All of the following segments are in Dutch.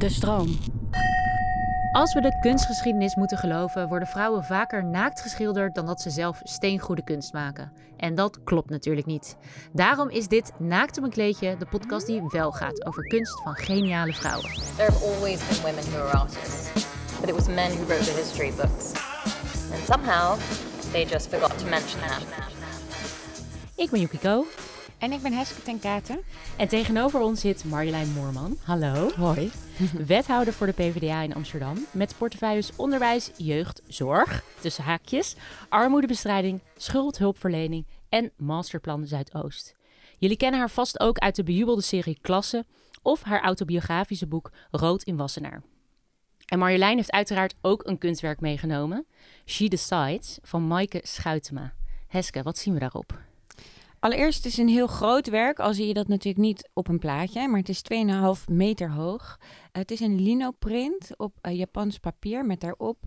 De stroom. Als we de kunstgeschiedenis moeten geloven, worden vrouwen vaker naakt geschilderd dan dat ze zelf steengoede kunst maken. En dat klopt natuurlijk niet. Daarom is dit Naakt op een kleedje de podcast die wel gaat over kunst van geniale vrouwen. There have always been women who were artists, but it was men who wrote the history books. And somehow, they just forgot to mention that. Ik ben Yukiko En ik ben Heske ten Katen. en tegenover ons zit Marjolein Moorman. Hallo. Hoi. Wethouder voor de PvdA in Amsterdam met portefeuilles onderwijs, jeugd, zorg, tussen haakjes, armoedebestrijding, schuldhulpverlening en Masterplan Zuidoost. Jullie kennen haar vast ook uit de bejubelde serie Klasse of haar autobiografische boek Rood in Wassenaar. En Marjolein heeft uiteraard ook een kunstwerk meegenomen, She Decides van Maaike Schuitema. Heske, wat zien we daarop? Allereerst het is een heel groot werk, al zie je dat natuurlijk niet op een plaatje, maar het is 2,5 meter hoog. het is een linoprint op eh, Japans papier met daarop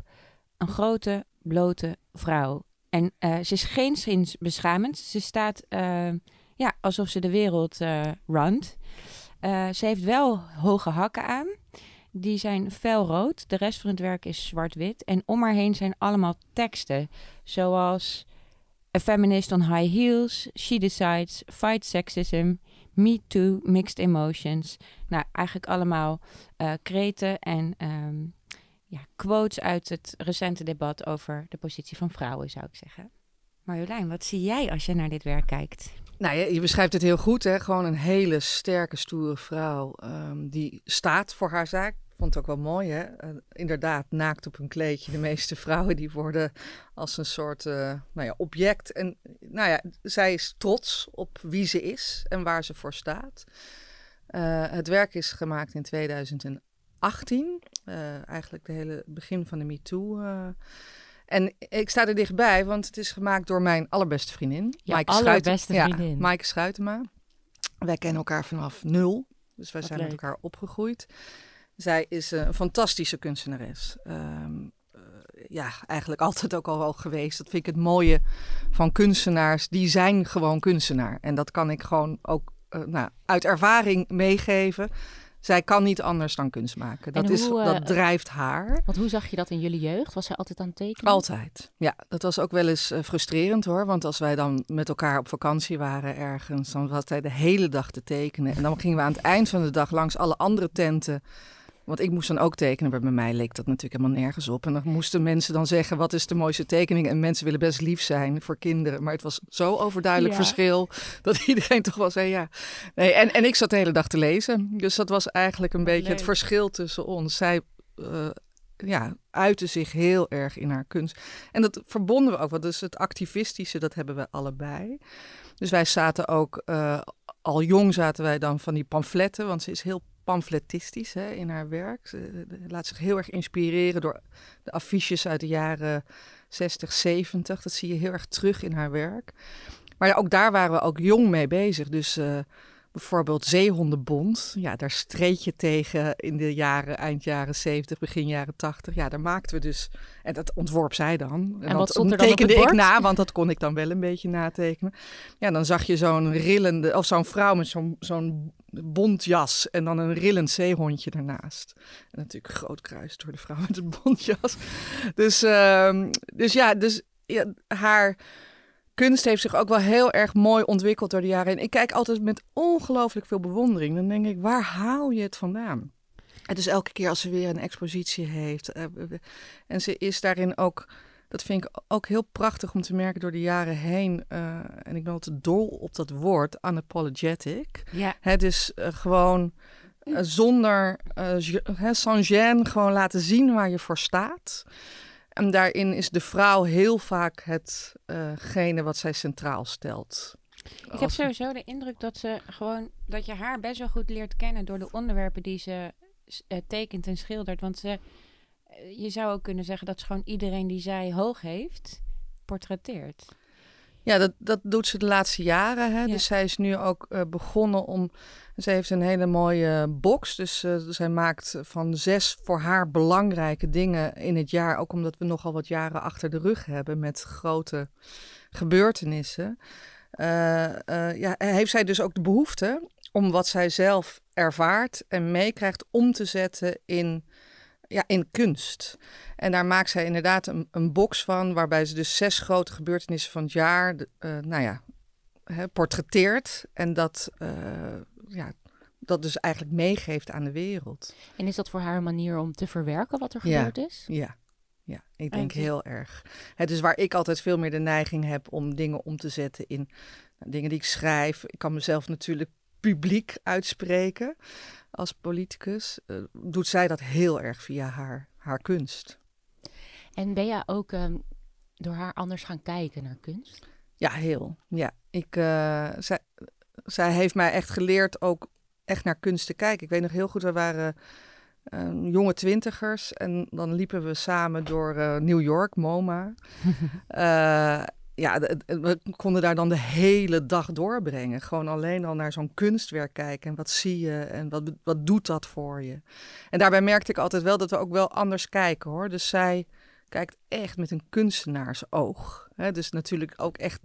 een grote blote vrouw. En eh, ze is geen sinds beschamend. Ze staat eh, ja, alsof ze de wereld runt. Ze heeft wel hoge hakken aan. Die zijn felrood. De rest van het werk is zwart-wit. En om haar heen zijn allemaal teksten. Zoals A Feminist on High Heels, She Decides, Fight Sexism, Me Too, Mixed Emotions. Nou, eigenlijk allemaal eh kreten en ehm, ja, quotes uit het recente debat over de positie van vrouwen, zou ik zeggen. Marjolein, wat zie jij als je naar dit werk kijkt? Nou, je, je beschrijft het heel goed, hè? Gewoon een hele sterke, stoere vrouw ehm, die staat voor haar zaak. Vond het ook wel mooi, hè? Eh, inderdaad, naakt op een kleedje. De meeste vrouwen die worden als een soort eh, nou ja, object. En nou ja, zij is trots op wie ze is en waar ze voor staat. Eh, het werk is gemaakt in 2018. eh, eigenlijk de hele begin van de MeToo. en ik sta er dichtbij, want het is gemaakt door mijn allerbeste vriendin. Je Maaike Schuiten- allerbeste ja, vriendin. Maaike Schuitema. Wij kennen elkaar vanaf nul. Dus wij Wat zijn met elkaar opgegroeid. Zij is eh, een fantastische kunstenares. Eh, ja, eigenlijk altijd ook al wel geweest. Dat vind ik het mooie van kunstenaars. Die zijn gewoon kunstenaar. En dat kan ik gewoon ook eh, nou, uit ervaring meegeven. Zij kan niet anders dan kunst maken. Dat, is, dat drijft haar. Want hoe zag je dat in jullie jeugd? Was zij altijd aan het tekenen? Altijd. Ja, dat was ook wel eens frustrerend hoor. Want als wij dan met elkaar op vakantie waren ergens, dan was hij de hele dag te tekenen. En dan gingen we aan het eind van de dag langs alle andere tenten. Want ik moest dan ook tekenen, maar bij mij leek dat natuurlijk helemaal nergens op. En dan moesten mensen dan zeggen, wat is de mooiste tekening? En mensen willen best lief zijn voor kinderen. Maar het was zo overduidelijk Ja. verschil, dat iedereen toch wel zei, ja. Nee, en, en ik zat de hele dag te lezen. Dus dat was eigenlijk een beetje het verschil tussen ons. Zij eh, ja, uitte zich heel erg in haar kunst. En dat verbonden we ook, want dus het activistische, dat hebben we allebei. Dus wij zaten ook, eh, al jong zaten wij dan van die pamfletten, want ze is heel pamfletistisch hè, in haar werk. Ze eh, laat zich heel erg inspireren door de affiches uit de jaren 60, 70. Dat zie je heel erg terug in haar werk. Maar ja, ook daar waren we ook jong mee bezig. Dus eh, bijvoorbeeld Zeehondenbond. Ja, daar streed je tegen in de jaren, eind jaren 70, begin jaren 80. Ja, daar maakten we dus... En dat ontworp zij dan. En, wat dat dan tekende ik na, want dat kon ik dan wel een beetje natekenen. Ja, dan zag je zo'n rillende... Of zo'n vrouw met zo'n zo'n bontjas en dan een rillend zeehondje ernaast. En natuurlijk een groot kruis door de vrouw met het bontjas. Dus, ehm, dus ja, dus ja, haar kunst heeft zich ook wel heel erg mooi ontwikkeld door de jaren heen. Ik kijk altijd met ongelooflijk veel bewondering. Dan denk ik, waar haal je het vandaan? En dus elke keer als ze weer een expositie heeft. eh, en ze is daarin ook, dat vind ik ook heel prachtig om te merken door de jaren heen. eh, en ik ben altijd dol op dat woord, unapologetic. Ja, Hè, dus eh, gewoon eh, zonder hè, sans gêne gewoon laten zien waar je voor staat. En daarin is de vrouw heel vaak hetgene wat zij centraal stelt. ik heb sowieso de indruk dat ze gewoon dat je haar best wel goed leert kennen door de onderwerpen die ze tekent en schildert. Want ze, je zou ook kunnen zeggen dat ze gewoon iedereen die zij hoog heeft, portretteert. Ja, dat, dat doet ze de laatste jaren. Hè? Ja. Dus zij is nu ook eh, begonnen om. Ze heeft een hele mooie box. Dus eh, zij maakt van zes voor haar belangrijke dingen in het jaar. Ook omdat we nogal wat jaren achter de rug hebben met grote gebeurtenissen. eh, eh, ja, heeft zij dus ook de behoefte om wat zij zelf ervaart en meekrijgt om te zetten in, ja, in kunst. En daar maakt zij inderdaad een, een box van, waarbij ze dus zes grote gebeurtenissen van het jaar, uh, nou ja, hè, portretteert. En dat, uh, ja, dat dus eigenlijk meegeeft aan de wereld. En is dat voor haar een manier om te verwerken wat er gebeurd is? Ja, ja, ik denk heel erg. Het is waar ik altijd veel meer de neiging heb om dingen om te zetten in nou, dingen die ik schrijf. Ik kan mezelf natuurlijk publiek uitspreken als politicus. Uh, doet zij dat heel erg via haar, haar kunst. En ben jij ook um, door haar anders gaan kijken naar kunst? Ja, heel. Ja, ik, uh, zij, zij heeft mij echt geleerd ook echt naar kunst te kijken. Ik weet nog heel goed, we waren uh, jonge twintigers en dan liepen we samen door uh, New York, MoMA. ja, we konden daar dan de hele dag doorbrengen. Gewoon alleen al naar zo'n kunstwerk kijken. En wat zie je en wat, wat doet dat voor je? En daarbij merkte ik altijd wel dat we ook wel anders kijken hoor. Dus zij kijkt echt met een kunstenaarsoog. Hè? Dus natuurlijk ook echt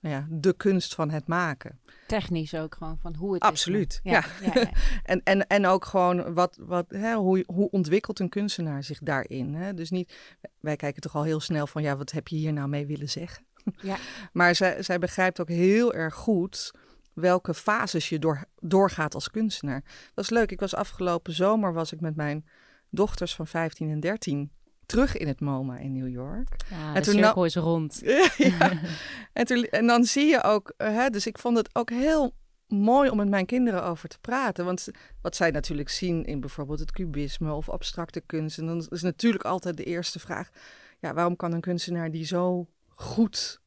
ja, de kunst van het maken. Technisch ook gewoon van hoe het Absoluut, is. ja. ja. ja, ja. en, en, en ook gewoon wat, wat, hè, hoe, hoe ontwikkelt een kunstenaar zich daarin? Hè? Dus niet, wij kijken toch al heel snel van, ja, wat heb je hier nou mee willen zeggen? Ja. maar zij, zij begrijpt ook heel erg goed welke fases je door, doorgaat als kunstenaar. Dat is leuk. Ik was afgelopen zomer was ik met mijn dochters van 15 en 13 terug in het MoMA in New York. Ja, en de cirkel is rond. ja. en, toen, en dan zie je ook, uh, hè, dus ik vond het ook heel mooi om met mijn kinderen over te praten. Want wat zij natuurlijk zien in bijvoorbeeld het cubisme of abstracte kunst. En dan is natuurlijk altijd de eerste vraag: ja, waarom kan een kunstenaar die zo goed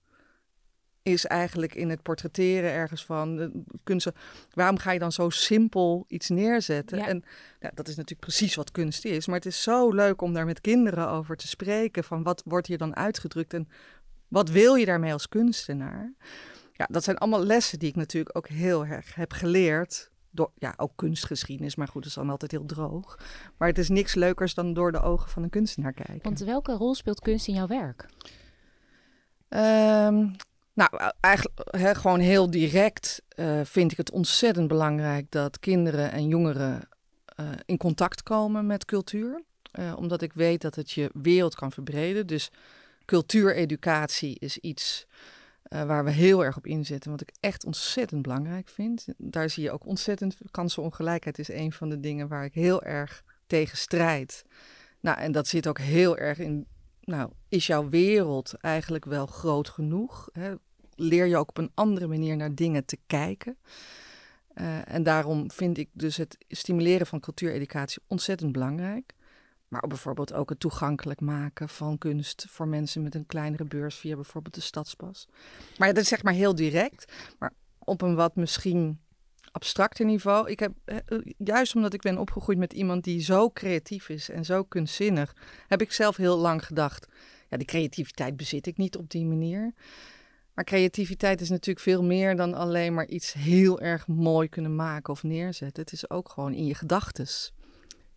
is eigenlijk in het portretteren ergens van de kunst. Waarom ga je dan zo simpel iets neerzetten? En nou, dat is natuurlijk precies wat kunst is. Maar het is zo leuk om daar met kinderen over te spreken. Van wat wordt hier dan uitgedrukt en wat wil je daarmee als kunstenaar? Ja, dat zijn allemaal lessen die ik natuurlijk ook heel erg heb geleerd. Door, ja, ook kunstgeschiedenis, maar goed, dat is dan altijd heel droog. Maar het is niks leukers dan door de ogen van een kunstenaar kijken. Want welke rol speelt kunst in jouw werk? Um, nou, eigenlijk gewoon heel direct uh, vind ik het ontzettend belangrijk dat kinderen en jongeren uh, in contact komen met cultuur. Omdat ik weet dat het je wereld kan verbreden. Dus cultuureducatie is iets waar we heel erg op inzetten. Wat ik echt ontzettend belangrijk vind. Daar zie je ook ontzettend kansenongelijkheid is een van de dingen waar ik heel erg tegen strijd. Nou, en dat zit ook heel erg in nou, is jouw wereld eigenlijk wel groot genoeg? Hè? Leer je ook op een andere manier naar dingen te kijken? Uh, en daarom vind ik dus het stimuleren van cultuureducatie ontzettend belangrijk. Maar bijvoorbeeld ook het toegankelijk maken van kunst voor mensen met een kleinere beurs via bijvoorbeeld de stadspas. Maar dat is zeg maar heel direct. Maar op een wat misschien abstracter niveau. Ik heb, eh, juist omdat ik ben opgegroeid met iemand die zo creatief is en zo kunstzinnig, heb ik zelf heel lang gedacht, ja, die creativiteit bezit ik niet op die manier. Maar creativiteit is natuurlijk veel meer dan alleen maar iets heel erg mooi kunnen maken of neerzetten. Het is ook gewoon in je gedachtes,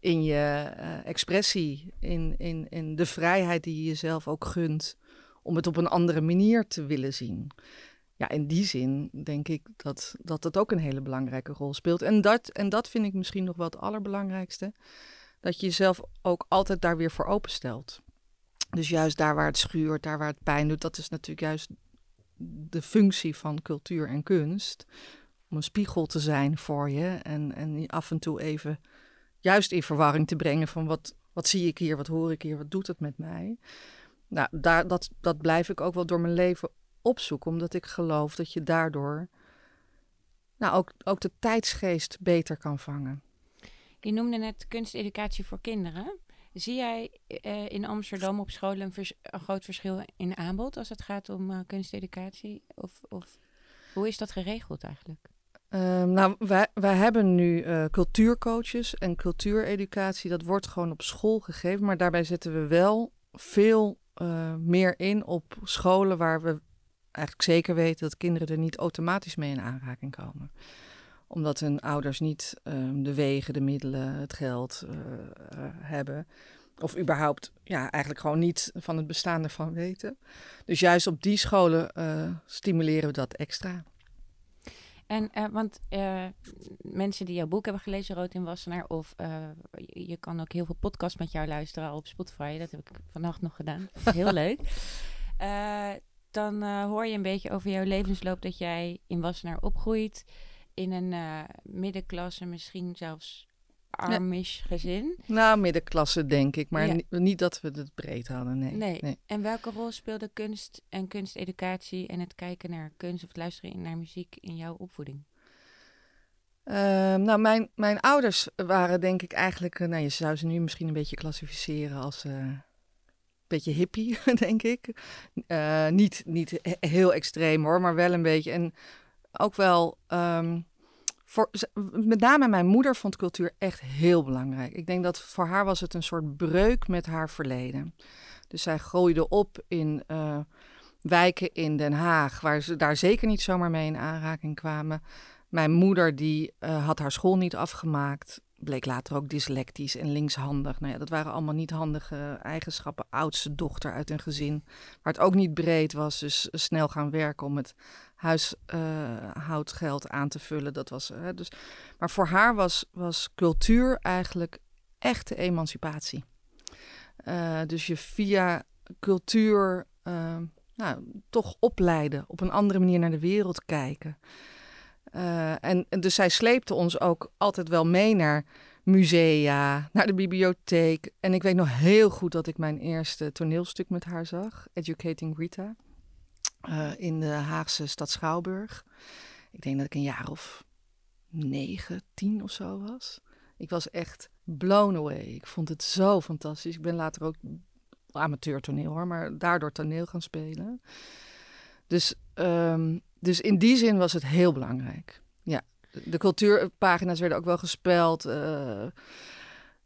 in je uh, expressie, in, in, in de vrijheid die je jezelf ook gunt om het op een andere manier te willen zien ja, in die zin denk ik dat, dat het ook een hele belangrijke rol speelt. En dat, en dat vind ik misschien nog wel het allerbelangrijkste. Dat je jezelf ook altijd daar weer voor openstelt. Dus juist daar waar het schuurt, daar waar het pijn doet, dat is natuurlijk juist de functie van cultuur en kunst. Om een spiegel te zijn voor je en, en af en toe even juist in verwarring te brengen van wat, wat zie ik hier, wat hoor ik hier, wat doet het met mij. Nou, daar, dat, dat blijf ik ook wel door mijn leven opzoeken, omdat ik geloof dat je daardoor nou, ook, ook de tijdsgeest beter kan vangen. Je noemde net kunsteducatie voor kinderen. Zie jij uh, in Amsterdam op scholen een, vers een, groot verschil in aanbod als het gaat om uh, kunsteducatie? Of, of hoe is dat geregeld eigenlijk? Um, nou, wij, wij hebben nu uh, cultuurcoaches en cultuureducatie. Dat wordt gewoon op school gegeven, maar daarbij zetten we wel veel meer in op scholen waar we eigenlijk zeker weten dat kinderen er niet automatisch mee in aanraking komen. Omdat hun ouders niet um, de wegen, de middelen, het geld uh, uh, hebben. Of überhaupt ja, eigenlijk gewoon niet van het bestaan ervan weten. Dus juist op die scholen uh, stimuleren we dat extra. En want mensen die jouw boek hebben gelezen, Rood in Wassenaar, of je, je, kan ook heel veel podcasts met jou luisteren op Spotify. Dat heb ik vannacht nog gedaan. Heel leuk. Dan hoor je een beetje over jouw levensloop dat jij in Wassenaar opgroeit. In een middenklasse, misschien zelfs armish gezin. Nou, middenklasse denk ik, maar niet dat we het breed hadden. Nee. nee. nee. En welke rol speelde kunst en kunsteducatie en het kijken naar kunst of het luisteren naar muziek in jouw opvoeding? Uh, nou, mijn, mijn ouders waren denk ik eigenlijk, uh, nou je zou ze nu misschien een beetje klassificeren als uh, beetje hippie, denk ik. Eh, niet, niet heel extreem hoor, maar wel een beetje. En ook wel um, voor, met name mijn moeder vond cultuur echt heel belangrijk. Ik denk dat voor haar was het een soort breuk met haar verleden. Dus zij groeide op in uh, wijken in Den Haag, waar ze daar zeker niet zomaar mee in aanraking kwamen. Mijn moeder die uh, had haar school niet afgemaakt bleek later ook dyslectisch en linkshandig. Nou ja, dat waren allemaal niet handige eigenschappen. Oudste dochter uit een gezin waar het ook niet breed was. Dus snel gaan werken om het huishoudgeld uh, aan te vullen. Dat was, uh, dus, maar voor haar was, was cultuur eigenlijk echte emancipatie. Dus je via cultuur nou, toch opleiden, op een andere manier naar de wereld kijken. Uh, en, dus zij sleepte ons ook altijd wel mee naar musea, naar de bibliotheek. En ik weet nog heel goed dat ik mijn eerste toneelstuk met haar zag, Educating Rita, uh, in de Haagse stad Schouwburg. Ik denk dat ik een jaar of negen, tien of zo was. Ik was echt blown away. Ik vond het zo fantastisch. Ik ben later ook amateur toneel hoor, maar daardoor toneel gaan spelen. Dus um, dus in die zin was het heel belangrijk. Ja, de cultuurpagina's werden ook wel gespeld. Uh,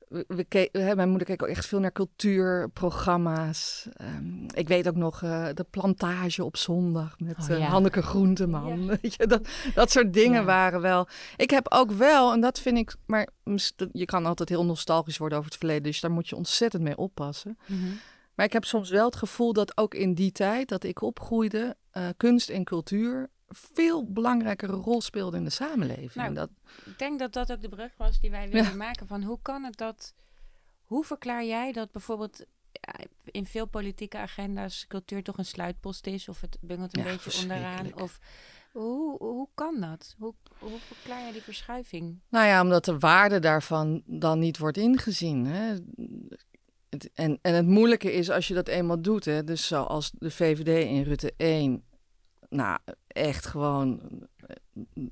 we, we keek, mijn moeder keek ook echt veel naar cultuurprogramma's. Um, ik weet ook nog uh, de plantage op zondag met oh, ja. uh, Hanneke Groenteman. Ja. Weet je, dat, dat soort dingen ja. waren wel. Ik heb ook wel, en dat vind ik, maar je kan altijd heel nostalgisch worden over het verleden, dus daar moet je ontzettend mee oppassen. Mm -hmm. Maar ik heb soms wel het gevoel dat ook in die tijd dat ik opgroeide, uh, kunst en cultuur veel belangrijkere rol speelde in de samenleving. Nou, dat... Ik denk dat dat ook de brug was die wij wilden ja. maken van hoe kan het dat, hoe verklaar jij dat bijvoorbeeld in veel politieke agenda's cultuur toch een sluitpost is of het bungelt een ja, beetje onderaan of hoe, hoe kan dat? Hoe, hoe verklaar je die verschuiving? Nou ja, omdat de waarde daarvan dan niet wordt ingezien. Hè? Het, en, en het moeilijke is als je dat eenmaal doet, hè, dus zoals de VVD in Rutte 1, nou echt gewoon eh,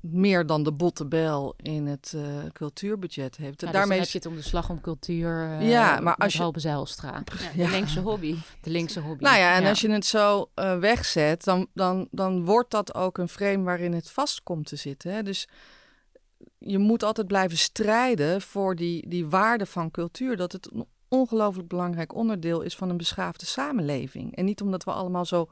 meer dan de botte bel in het uh, cultuurbudget heeft. Ja, Daarmee dus heb je het om de slag om cultuur. Uh, ja, maar als je Halbe Zijlstra. Ja, de linkse hobby. De linkse hobby. Nou ja, en als je het zo uh, wegzet, dan, dan, dan wordt dat ook een frame waarin het vast komt te zitten. Hè? Dus je moet altijd blijven strijden voor die, die waarde van cultuur. Dat het ongelooflijk belangrijk onderdeel is van een beschaafde samenleving. En niet omdat we allemaal zo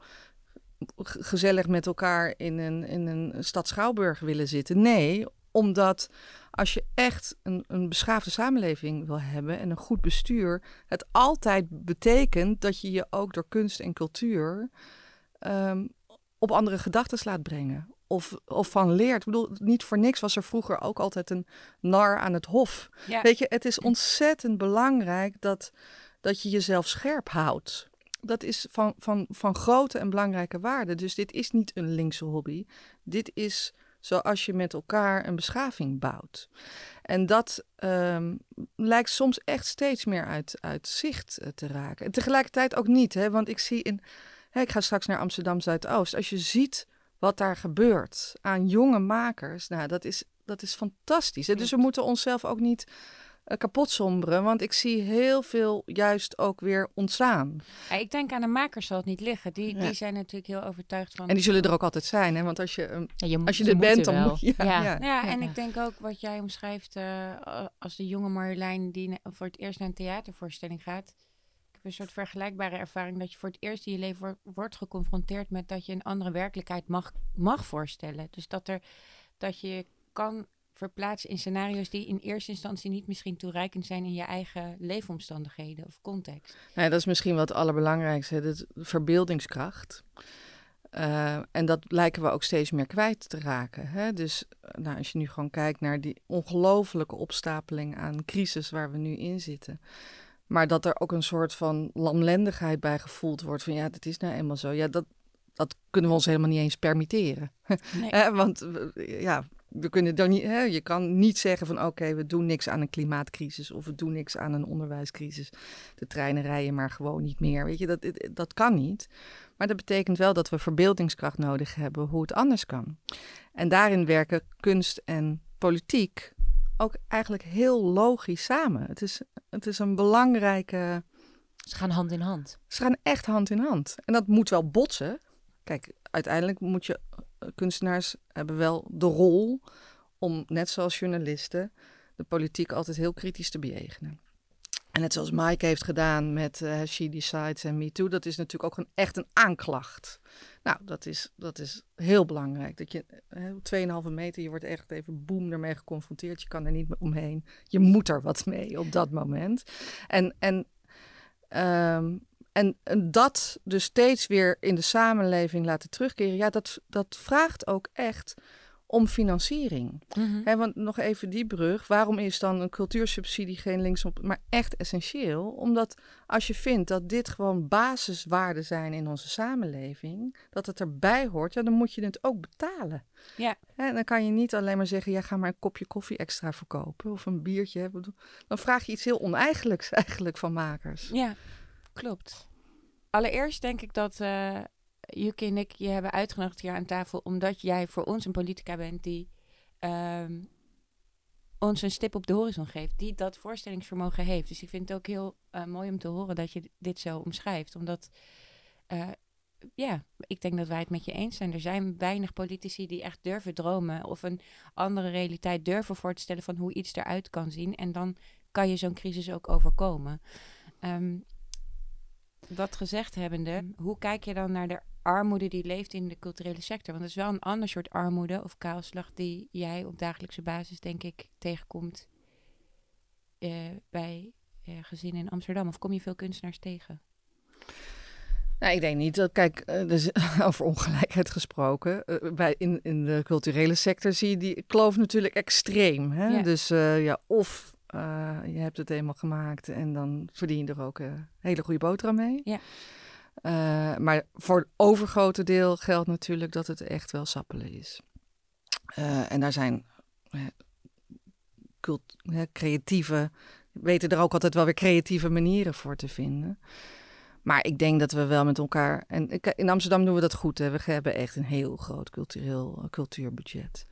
gezellig met elkaar in een, in een stad Schouwburg willen zitten. Nee, omdat als je echt een, een beschaafde samenleving wil hebben en een goed bestuur, het altijd betekent dat je je ook door kunst en cultuur um, op andere gedachten laat brengen of, of van leert. Ik bedoel, niet voor niks was er vroeger ook altijd een nar aan het hof. Ja. Weet je, het is ontzettend belangrijk dat, dat je jezelf scherp houdt. Dat is van, van, van grote en belangrijke waarde. Dus dit is niet een linkse hobby. Dit is zoals je met elkaar een beschaving bouwt. En dat um, lijkt soms echt steeds meer uit, uit zicht uh, te raken. En tegelijkertijd ook niet, hè, want ik zie in. Hè, ik ga straks naar Amsterdam Zuidoost. Als je ziet wat daar gebeurt aan jonge makers, nou, dat is, dat is fantastisch. Dus we moeten onszelf ook niet uh, kapot somberen, want ik zie heel veel juist ook weer ontstaan. Ja, ik denk aan de makers zal het niet liggen. Die, ja. die zijn natuurlijk heel overtuigd van. En die zullen er ook altijd zijn, hè? Want als je, ja, je als je, je er bent, dan moet je. Ja, ja. ja en ik denk ook wat jij omschrijft uh, als de jonge Marjolein die voor het eerst naar een theatervoorstelling gaat een soort vergelijkbare ervaring dat je voor het eerst in je leven wordt, geconfronteerd met dat je een andere werkelijkheid mag, mag voorstellen. Dus dat, er, dat je kan verplaatsen in scenario's die in eerste instantie niet misschien toereikend zijn in je eigen leefomstandigheden of context. Nee, dat is misschien wat het allerbelangrijkste, de verbeeldingskracht. Uh, en dat lijken we ook steeds meer kwijt te raken. Hè? Dus nou, als je nu gewoon kijkt naar die ongelofelijke opstapeling aan crisis waar we nu in zitten. Maar dat er ook een soort van lamlendigheid bij gevoeld wordt. Van ja, dat is nou eenmaal zo. Ja, dat, dat kunnen we ons helemaal niet eens permitteren. Nee. eh, want ja, we kunnen dan niet, hè, je kan niet zeggen van oké, we doen niks aan een klimaatcrisis of we doen niks aan een onderwijscrisis. De treinen rijden maar gewoon niet meer. Weet je, dat, dat kan niet. Maar dat betekent wel dat we verbeeldingskracht nodig hebben hoe het anders kan. En daarin werken kunst en politiek ook eigenlijk heel logisch samen. Het is, het is een belangrijke. Ze gaan hand in hand. Ze gaan echt hand in hand. En dat moet wel botsen. Kijk, uiteindelijk moet je kunstenaars hebben wel de rol om, net zoals journalisten, de politiek altijd heel kritisch te bejegenen. En net zoals Mike heeft gedaan met uh, She Decides en Me Too, dat is natuurlijk ook echt een aanklacht. Nou, dat is, dat is heel belangrijk. Dat je uh, 2,5 meter, je wordt echt even boem ermee geconfronteerd. Je kan er niet omheen. Je moet er wat mee op dat moment. En, en um, en, dat dus steeds weer in de samenleving laten terugkeren, ja, dat, dat vraagt ook echt om financiering. Mhm. want nog even die brug. Waarom is dan een cultuursubsidie geen linksom, maar echt essentieel? Omdat als je vindt dat dit gewoon basiswaarden zijn in onze samenleving, dat het erbij hoort, ja, dan moet je het ook betalen. Ja. En dan kan je niet alleen maar zeggen, ja, ga maar een kopje koffie extra verkopen of een biertje. Dan vraag je iets heel oneigenlijks eigenlijk van makers. Ja, klopt. Allereerst denk ik dat uh, Yuki en ik je hebben uitgenodigd hier aan tafel omdat jij voor ons een politica bent die ehm, ons een stip op de horizon geeft, die dat voorstellingsvermogen heeft. Dus ik vind het ook heel uh, mooi om te horen dat je dit zo omschrijft, omdat uh, ja, ik denk dat wij het met je eens zijn. Er zijn weinig politici die echt durven dromen of een andere realiteit durven voor te stellen van hoe iets eruit kan zien. En dan kan je zo'n crisis ook overkomen. Um, dat gezegd hebbende, hoe kijk je dan naar de armoede die leeft in de culturele sector? Want het is wel een ander soort armoede of kaalslag die jij op dagelijkse basis, denk ik, tegenkomt uh, bij uh, gezinnen in Amsterdam. Of kom je veel kunstenaars tegen? Nou, ik denk niet dat, kijk, uh, dus, over ongelijkheid gesproken. bij, in, in de culturele sector zie je die kloof natuurlijk extreem. Hè? Ja. Dus ja, of uh, je hebt het eenmaal gemaakt en dan verdien je er ook een hele goede boterham mee. Ja. Uh, maar voor het overgrote deel geldt natuurlijk dat het echt wel sappelen is. Uh, en daar zijn cult, creatieve, weten er ook altijd wel weer creatieve manieren voor te vinden. Maar ik denk dat we wel met elkaar. En in Amsterdam doen we dat goed. Hè. We hebben echt een heel groot cultureel cultuurbudget.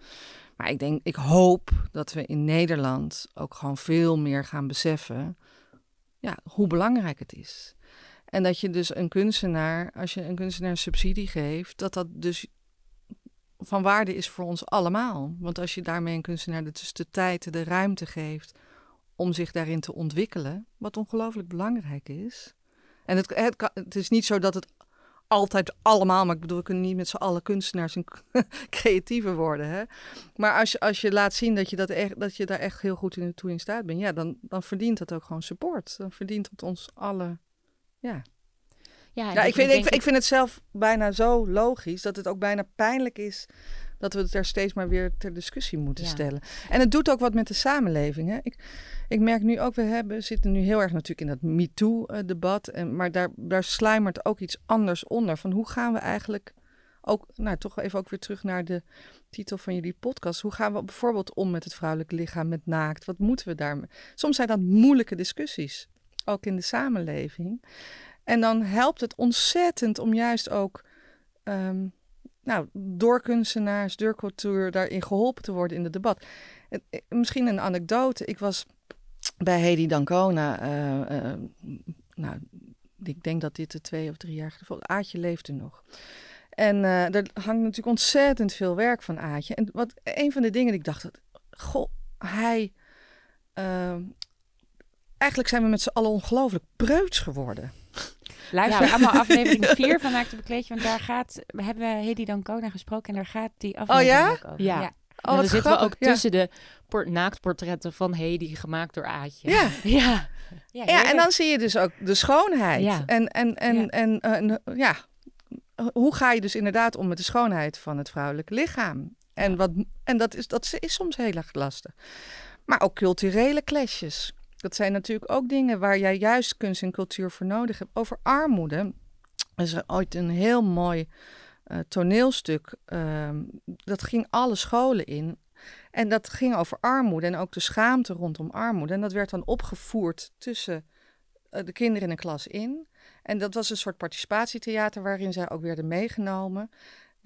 Maar ik denk, ik hoop dat we in Nederland ook gewoon veel meer gaan beseffen ja, hoe belangrijk het is. En dat je dus een kunstenaar, als je een kunstenaar subsidie geeft, dat dat dus van waarde is voor ons allemaal. Want als je daarmee een kunstenaar dus de tijd, de ruimte geeft om zich daarin te ontwikkelen, wat ongelooflijk belangrijk is. En het, het, het is niet zo dat het altijd allemaal, maar ik bedoel, we kunnen niet met z'n allen kunstenaars en creatieven worden. Hè? Maar als je, als je laat zien dat je, dat, echt, dat je daar echt heel goed in, toe in staat bent, ja, dan, dan verdient dat ook gewoon support. Dan verdient het ons allen, ja. Ja, ja ik, vind, ik, ik vind het zelf bijna zo logisch dat het ook bijna pijnlijk is dat we het er steeds maar weer ter discussie moeten stellen. En het doet ook wat met de samenleving. Hè? Ik, ik merk nu ook, we hebben, zitten nu heel erg natuurlijk in dat MeToo-debat. En, maar daar, daar sluimert ook iets anders onder. Van hoe gaan we eigenlijk ook, nou toch even ook weer terug naar de titel van jullie podcast. Hoe gaan we bijvoorbeeld om met het vrouwelijke lichaam, met naakt? Wat moeten we daarmee? Soms zijn dat moeilijke discussies, ook in de samenleving. En dan helpt het ontzettend om juist ook um, nou, door kunstenaars, door cultuur daarin geholpen te worden in het debat. misschien een anekdote. Ik was bij Hedy Dancona. Uh, uh, nou, ik denk dat dit de twee of drie jaar geleden... Aatje leefde nog. En uh, er hangt natuurlijk ontzettend veel werk van Aatje. En wat een van de dingen die ik dacht... Goh, hij... Eigenlijk zijn we met z'n allen ongelooflijk preuts geworden. Luister ja. allemaal aflevering 4 van Naakte Bekleedje, want daar gaat, we hebben Hedy Dancona gesproken en daar gaat die aflevering oh, ja? ook over. Ja. ja. Oh, dan zitten we ook tussen de naaktportretten van Hedy gemaakt door Aatje. Ja. ja. Ja, en dan zie je dus ook de schoonheid. En, en, en, en, en, ja, hoe ga je dus inderdaad om met de schoonheid van het vrouwelijke lichaam? En, wat, en dat, is, dat is soms heel erg lastig. Maar ook culturele clashes. Dat zijn natuurlijk ook dingen waar jij juist kunst en cultuur voor nodig hebt. Over armoede is er ooit een heel mooi uh, toneelstuk. Uh, dat ging alle scholen in. En dat ging over armoede en ook de schaamte rondom armoede. En dat werd dan opgevoerd tussen uh, de kinderen in een klas in. En dat was een soort participatietheater waarin zij ook werden meegenomen.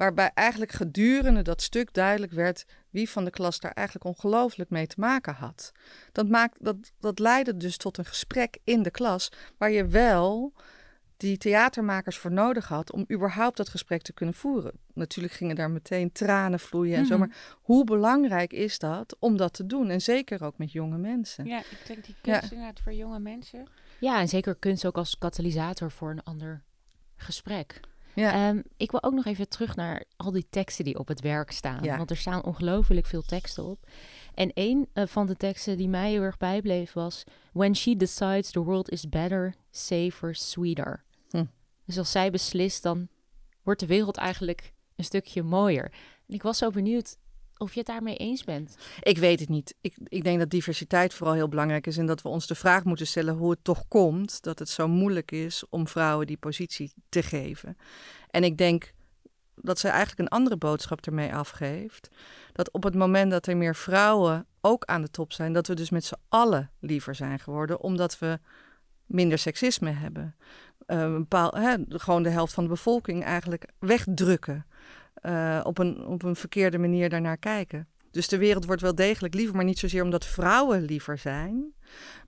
Waarbij eigenlijk gedurende dat stuk duidelijk werd wie van de klas daar eigenlijk ongelooflijk mee te maken had. Dat, maakt, dat, dat leidde dus tot een gesprek in de klas waar je wel die theatermakers voor nodig had om überhaupt dat gesprek te kunnen voeren. Natuurlijk gingen daar meteen tranen vloeien en zo, Mhm. maar hoe belangrijk is dat om dat te doen? En zeker ook met jonge mensen. Ja, ik denk die kunst inderdaad voor jonge mensen. Ja, en zeker kunst ook als katalysator voor een ander gesprek. Ja. Ehm, ik wil ook nog even terug naar al die teksten die op het werk staan. Ja. Want er staan ongelooflijk veel teksten op. En een eh, van de teksten die mij heel erg bijbleef was... When she decides the world is better, safer, sweeter. Hm. Dus als zij beslist, dan wordt de wereld eigenlijk een stukje mooier. En ik was zo benieuwd of je het daarmee eens bent. Ik weet het niet. Ik, ik denk dat diversiteit vooral heel belangrijk is en dat we ons de vraag moeten stellen hoe het toch komt dat het zo moeilijk is om vrouwen die positie te geven. En ik denk dat ze eigenlijk een andere boodschap ermee afgeeft. Dat op het moment dat er meer vrouwen ook aan de top zijn, dat we dus met z'n allen liever zijn geworden, omdat we minder seksisme hebben. Eh, een bepaal, hè, gewoon de helft van de bevolking eigenlijk wegdrukken. Eh, op, een, op een verkeerde manier daarnaar kijken. Dus de wereld wordt wel degelijk liever, maar niet zozeer omdat vrouwen liever zijn,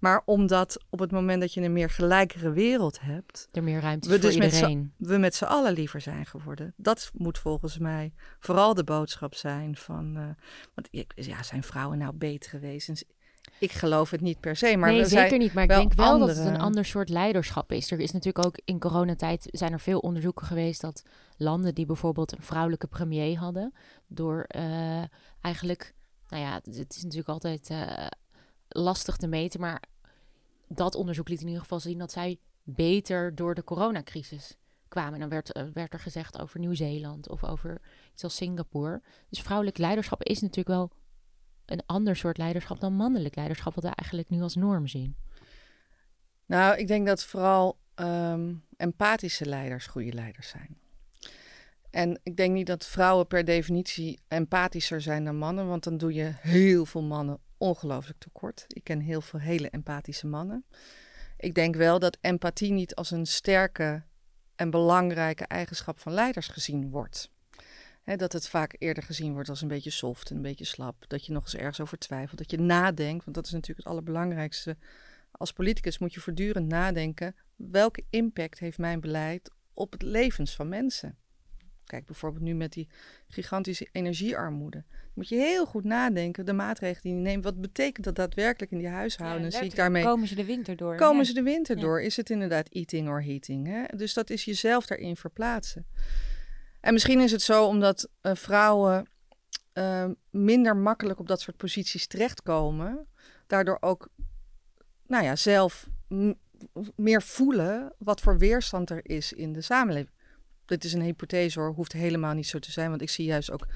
maar omdat op het moment dat je een meer gelijkere wereld hebt, Er meer ruimte is We voor dus met we met z'n allen liever zijn geworden. Dat moet volgens mij vooral de boodschap zijn van, eh, want ja, zijn vrouwen nou betere wezens? Ik geloof het niet per se, maar nee, we zeker zijn, niet. Maar ik denk wel dat het een ander soort leiderschap is. Er is natuurlijk ook in coronatijd zijn er veel onderzoeken geweest dat landen die bijvoorbeeld een vrouwelijke premier hadden, door eh, eigenlijk, nou ja, het, het is natuurlijk altijd eh, lastig te meten, maar dat onderzoek liet in ieder geval zien dat zij beter door de coronacrisis kwamen. En dan werd, eh, werd er gezegd over Nieuw-Zeeland of over iets als Singapore. Dus vrouwelijk leiderschap is natuurlijk wel een ander soort leiderschap dan mannelijk leiderschap, wat we eigenlijk nu als norm zien. Nou, ik denk dat vooral ehm, empathische leiders goede leiders zijn. En ik denk niet dat vrouwen per definitie empathischer zijn dan mannen, want dan doe je heel veel mannen ongelooflijk tekort. Ik ken heel veel hele empathische mannen. Ik denk wel dat empathie niet als een sterke en belangrijke eigenschap van leiders gezien wordt. Hè, dat het vaak eerder gezien wordt als een beetje soft en een beetje slap. Dat je nog eens ergens over twijfelt. Dat je nadenkt, want dat is natuurlijk het allerbelangrijkste als politicus moet je voortdurend nadenken: welke impact heeft mijn beleid op het levens van mensen? Kijk bijvoorbeeld nu met die gigantische energiearmoede. Moet je heel goed nadenken, de maatregelen die je neemt. Wat betekent dat daadwerkelijk in die huishouden? zie ik daarmee. Komen ze de winter door? Komen Ja. ze de winter Ja. door? Is het inderdaad eating or heating? Hè? Dus dat is jezelf daarin verplaatsen. En misschien is het zo omdat eh, vrouwen eh, minder makkelijk op dat soort posities terechtkomen. Daardoor ook nou ja, zelf meer voelen wat voor weerstand er is in de samenleving. Dit is een hypothese hoor, hoeft helemaal niet zo te zijn. Want ik zie juist ook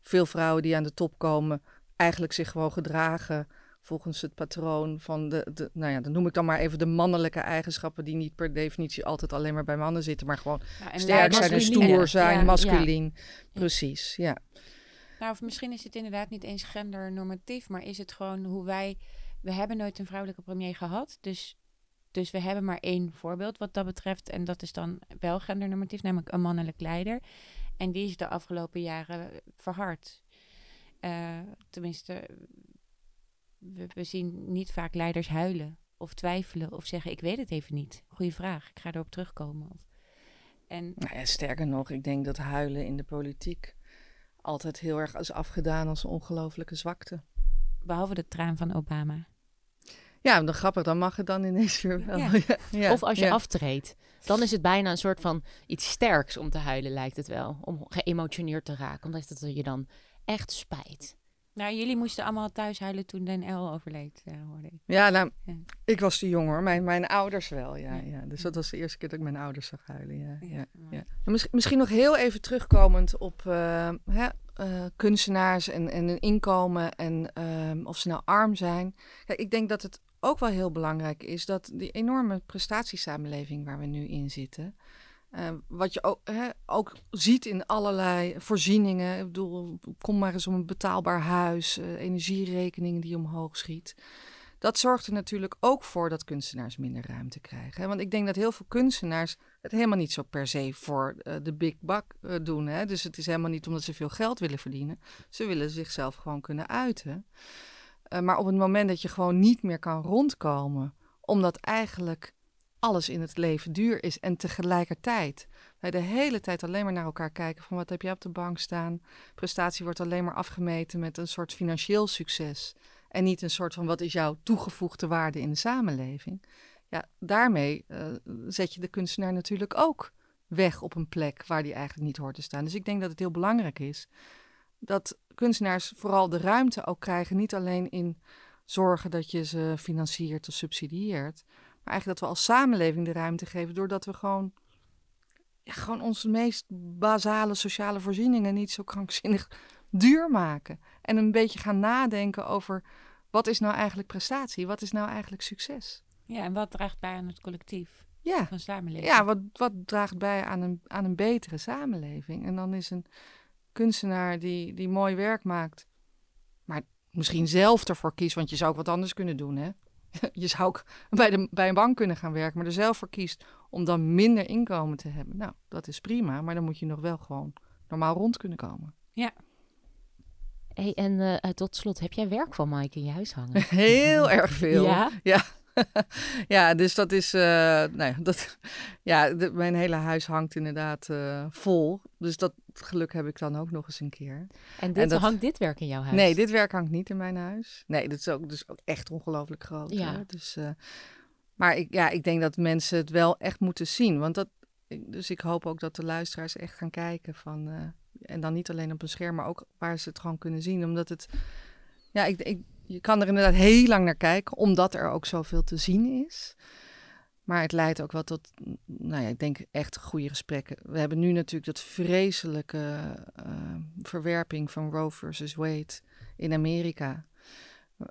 veel vrouwen die aan de top komen, eigenlijk zich gewoon gedragen volgens het patroon van de, de nou ja, dan noem ik dan maar even de mannelijke eigenschappen die niet per definitie altijd alleen maar bij mannen zitten, maar gewoon Nou, en sterk zijn en stoer ja. zijn, Ja. masculien. Precies, ja. Nou, of misschien is het inderdaad niet eens gendernormatief, maar is het gewoon hoe wij... We hebben nooit een vrouwelijke premier gehad, dus, dus we hebben maar één voorbeeld wat dat betreft. En dat is dan wel gendernormatief, namelijk een mannelijk leider. En die is de afgelopen jaren verhard. Eh, tenminste, we, we zien niet vaak leiders huilen of twijfelen of zeggen: Ik weet het even niet. Goeie vraag, ik ga erop terugkomen. Of, en Nou ja, sterker nog, ik denk dat huilen in de politiek altijd heel erg is afgedaan als een ongelofelijke zwakte. behalve de traan van Obama. Ja, dan grappig, dan mag het dan ineens weer wel. Ja. Ja, ja, of als je ja. aftreedt. Dan is het bijna een soort van iets sterks om te huilen, lijkt het wel. Om geëmotioneerd te raken, omdat het je dan echt spijt. Nou, jullie moesten allemaal thuis huilen toen Den L overleed, uh, hoorde ik. Ja, nou, Ja. ik was te jong hoor. Mijn, mijn ouders wel, ja, Ja. ja. Dus dat was de eerste keer dat ik mijn ouders zag huilen, ja. ja, mis- misschien nog heel even terugkomend op eh, hè, eh, kunstenaars en, en hun inkomen en ehm, of ze nou arm zijn. Kijk, ik denk dat het ook wel heel belangrijk is dat die enorme prestatiesamenleving waar we nu in zitten... eh, wat je ook, hè, ook ziet in allerlei voorzieningen. Ik bedoel, kom maar eens om een betaalbaar huis, eh, energierekeningen die omhoog schiet. Dat zorgt er natuurlijk ook voor dat kunstenaars minder ruimte krijgen. Hè? Want ik denk dat heel veel kunstenaars het helemaal niet zo per se voor eh, de big eh, doen. Hè? Dus het is helemaal niet omdat ze veel geld willen verdienen. Ze willen zichzelf gewoon kunnen uiten. Maar op het moment dat je gewoon niet meer kan rondkomen, omdat eigenlijk alles in het leven duur is en tegelijkertijd wij de hele tijd alleen maar naar elkaar kijken van wat heb jij op de bank staan. Prestatie wordt alleen maar afgemeten met een soort financieel succes en niet een soort van wat is jouw toegevoegde waarde in de samenleving. Ja, daarmee eh, zet je de kunstenaar natuurlijk ook weg op een plek waar die eigenlijk niet hoort te staan. Dus ik denk dat het heel belangrijk is dat kunstenaars vooral de ruimte ook krijgen, niet alleen in zorgen dat je ze financiert of subsidieert, maar eigenlijk dat we als samenleving de ruimte geven doordat we gewoon, ja, gewoon onze meest basale sociale voorzieningen niet zo krankzinnig duur maken. En een beetje gaan nadenken over wat is nou eigenlijk prestatie, wat is nou eigenlijk succes. Ja, en wat draagt bij aan het collectief Ja, van samenleving? ja wat, wat draagt bij aan een, aan een betere samenleving? En dan is een kunstenaar die, die mooi werk maakt, maar misschien zelf ervoor kiest, want je zou ook wat anders kunnen doen, hè? Je zou ook bij, de, bij een bank kunnen gaan werken, maar er zelf voor kiest om dan minder inkomen te hebben. Nou, dat is prima, maar dan moet je nog wel gewoon normaal rond kunnen komen. Hey, en eh, tot slot, heb jij werk van Mike in je huis hangen? Heel erg veel. Ja? Ja. ja, dus dat is. eh, nou ja, dat, ja de- mijn hele huis hangt inderdaad eh, vol. Dus dat geluk heb ik dan ook nog eens een keer. En, dit, En dat- hangt dit werk in jouw huis? Nee, dit werk hangt niet in mijn huis. Nee, dit is ook, dus ook echt ongelooflijk groot. Ja. hoor. Dus, eh, maar ik, ja, ik denk dat mensen het wel echt moeten zien. Want dat, dus ik hoop ook dat de luisteraars echt gaan kijken van. en dan niet alleen op een scherm, maar ook waar ze het gewoon kunnen zien. Omdat het. Ja, ik, ik, je kan er inderdaad heel lang naar kijken, omdat er ook zoveel te zien is. Maar het leidt ook wel tot, nou ja, ik denk echt goede gesprekken. We hebben nu natuurlijk dat vreselijke eh, verwerping van Roe versus Wade in Amerika.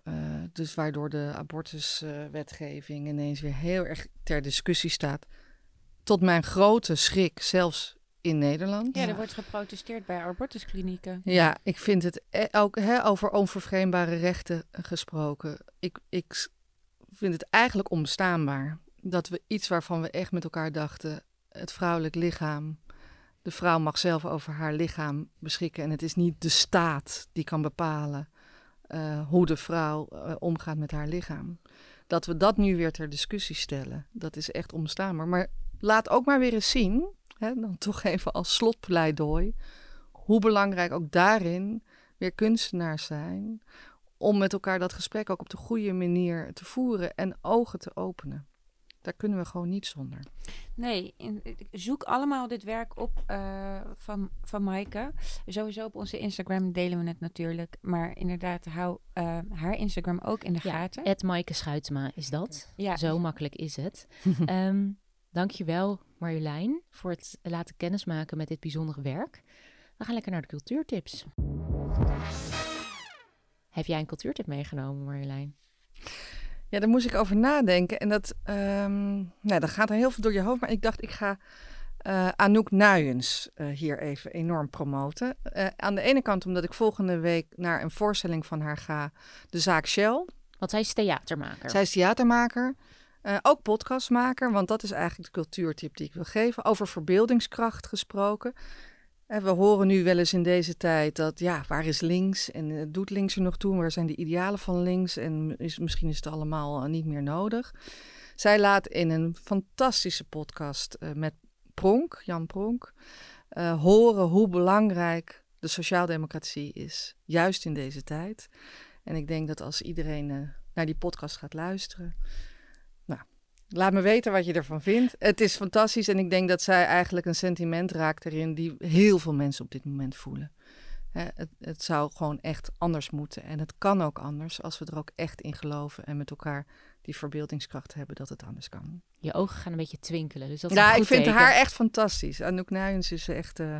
Eh, dus waardoor de abortuswetgeving ineens weer heel erg ter discussie staat. Tot mijn grote schrik, zelfs in Nederland. Ja, er wordt geprotesteerd bij abortusklinieken. Ja, ik vind het e- ook hè, over onvervreembare rechten gesproken. Ik, ik vind het eigenlijk onbestaanbaar dat we iets waarvan we echt met elkaar dachten: het vrouwelijk lichaam. De vrouw mag zelf over haar lichaam beschikken. En het is niet de staat die kan bepalen eh, hoe de vrouw eh, omgaat met haar lichaam. Dat we dat nu weer ter discussie stellen, dat is echt onbestaanbaar. Maar laat ook maar weer eens zien, hè, dan toch even als slotpleidooi, hoe belangrijk ook daarin weer kunstenaars zijn. Om met elkaar dat gesprek ook op de goede manier te voeren en ogen te openen. Daar kunnen we gewoon niet zonder. Nee, in- zoek allemaal dit werk op eh, van, van Maaike. Sowieso op onze Instagram delen we het natuurlijk. Maar inderdaad, hou eh, haar Instagram ook in de Ja, gaten. Ed Maaike Schuitema is dat. Ja. Zo makkelijk is het. Ehm dankjewel Marjolein voor het laten kennismaken met dit bijzondere werk. We gaan lekker naar de cultuurtips. Heb jij een cultuurtip meegenomen Marjolein? Ja, daar moest ik over nadenken. En dat, ehm nou, dat gaat er heel veel door je hoofd. Maar ik dacht, ik ga eh, Anouk Nuyens eh, hier even enorm promoten. Eh, aan de ene kant omdat ik volgende week naar een voorstelling van haar ga. De zaak Shell. Want zij is theatermaker. Zij is theatermaker. Eh, ook podcastmaker, want dat is eigenlijk de cultuurtip die ik wil geven. Over verbeeldingskracht gesproken. En we horen nu wel eens in deze tijd dat, ja, waar is links? En eh, doet links er nog toe? Waar zijn de idealen van links? En is, misschien is het allemaal eh, niet meer nodig. Zij laat in een fantastische podcast eh, met Pronk, Jan Pronk, eh, horen hoe belangrijk de sociaaldemocratie is. Juist in deze tijd. En ik denk dat als iedereen eh, naar die podcast gaat luisteren. Laat me weten wat je ervan vindt. Het is fantastisch en ik denk dat zij eigenlijk een sentiment raakt erin die heel veel mensen op dit moment voelen. Hè, het, het zou gewoon echt anders moeten. En het kan ook anders als we er ook echt in geloven en met elkaar die verbeeldingskracht hebben dat het anders kan. Je ogen gaan een beetje twinkelen. Dus dat is ja, ik vind teken. haar echt fantastisch. Anouk Nuyens is echt... eh,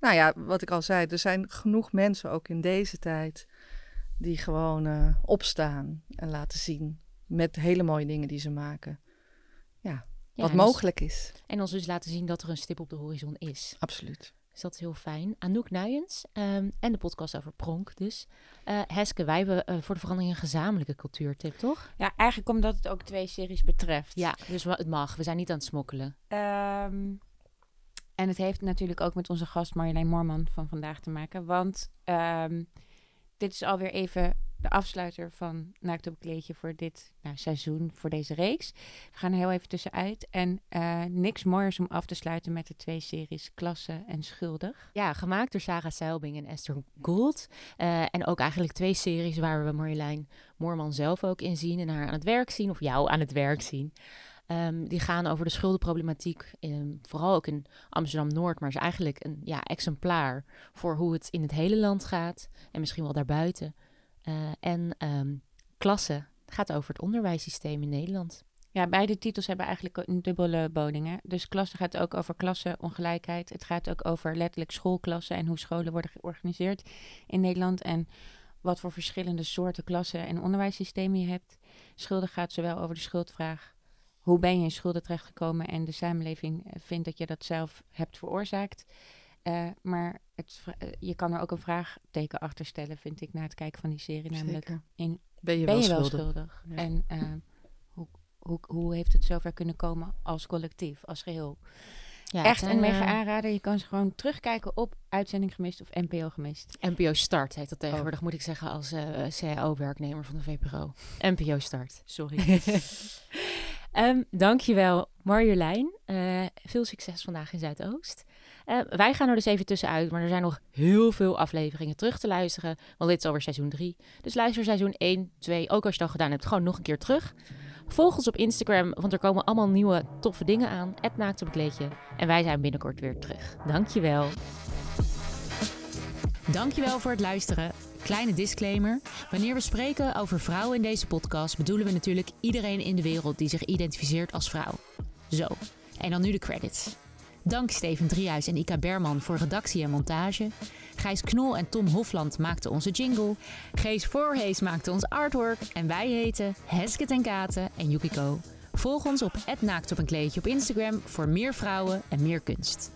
nou ja, wat ik al zei, er zijn genoeg mensen ook in deze tijd... die gewoon eh, opstaan en laten zien met hele mooie dingen die ze maken. Ja, Ja, wat mogelijk is. En ons dus laten zien dat er een stip op de horizon is. Absoluut. Dus dat is heel fijn. Anouk Nuyens ehm, en de podcast over Pronk dus. Eh, Heske, wij hebben eh, voor de verandering een gezamenlijke cultuurtip, toch? Ja, eigenlijk omdat het ook twee series betreft. Ja, dus het mag. We zijn niet aan het smokkelen. Ehm, en het heeft natuurlijk ook met onze gast Marjolein Moorman van vandaag te maken. Want ehm, dit is alweer even de afsluiter van Naakt op kleedje voor dit nou, seizoen, voor deze reeks. We gaan heel even tussenuit. En eh, niks mooiers om af te sluiten met de twee series Klasse en Schuldig. Ja, gemaakt door Sarah Seilbing en Esther Gould. Eh, en ook eigenlijk twee series waar we Marjolein Moorman zelf ook in zien. En haar aan het werk zien, of jou aan het werk zien. Ehm, die gaan over de schuldenproblematiek, in, vooral ook in Amsterdam-Noord. Maar is eigenlijk een ja, exemplaar voor hoe het in het hele land gaat. En misschien wel daarbuiten. Eh, en ehm, klasse gaat over het onderwijssysteem in Nederland. Ja, beide titels hebben eigenlijk een dubbele. Hè? Dus klasse gaat ook over klasseongelijkheid. Het gaat ook over letterlijk schoolklassen en hoe scholen worden georganiseerd in Nederland. En wat voor verschillende soorten klassen en onderwijssystemen je hebt. Schulden gaat zowel over de schuldvraag. Hoe ben je in schulden terechtgekomen en de samenleving eh, vindt dat je dat zelf hebt veroorzaakt. Eh, maar het, eh, je kan er ook een vraagteken achter stellen, vind ik, na het kijken van die serie. Namelijk, in Ben je ben wel je wel schuldig? schuldig? Ja. En eh, hoe, hoe, hoe heeft het zover kunnen komen als collectief, als geheel? Ja, Echt een mega eh, aanrader. Je kan ze gewoon terugkijken op Uitzending Gemist of NPO Gemist. NPO Start heet dat tegenwoordig, moet ik zeggen, als eh CAO-werknemer van de VPRO. NPO Start. Sorry. Ehm dankjewel Marjolein. Veel succes vandaag in Zuidoost. Eh, wij gaan er dus even tussenuit, maar er zijn nog heel veel afleveringen terug te luisteren. Want dit is alweer seizoen 3. Dus luister seizoen 1, 2, ook als je het al gedaan hebt, gewoon nog een keer terug. Volg ons op Instagram, want er komen allemaal nieuwe toffe dingen aan. Het naakt op een kleedje. En wij zijn binnenkort weer terug. Dankjewel. Dankjewel voor het luisteren. Kleine disclaimer. Wanneer we spreken over vrouwen in deze podcast, bedoelen we natuurlijk iedereen in de wereld die zich identificeert als vrouw. Zo, en dan nu de credits. Dank Steven Driehuis en Ika Berman voor redactie en montage. Gijs Knol en Tom Hofland maakten onze jingle. Gees Voorhees maakte ons artwork. En wij heten Heske ten Katen en Yukiko. Volg ons op @naaktopeenkleedje op Instagram voor meer vrouwen en meer kunst.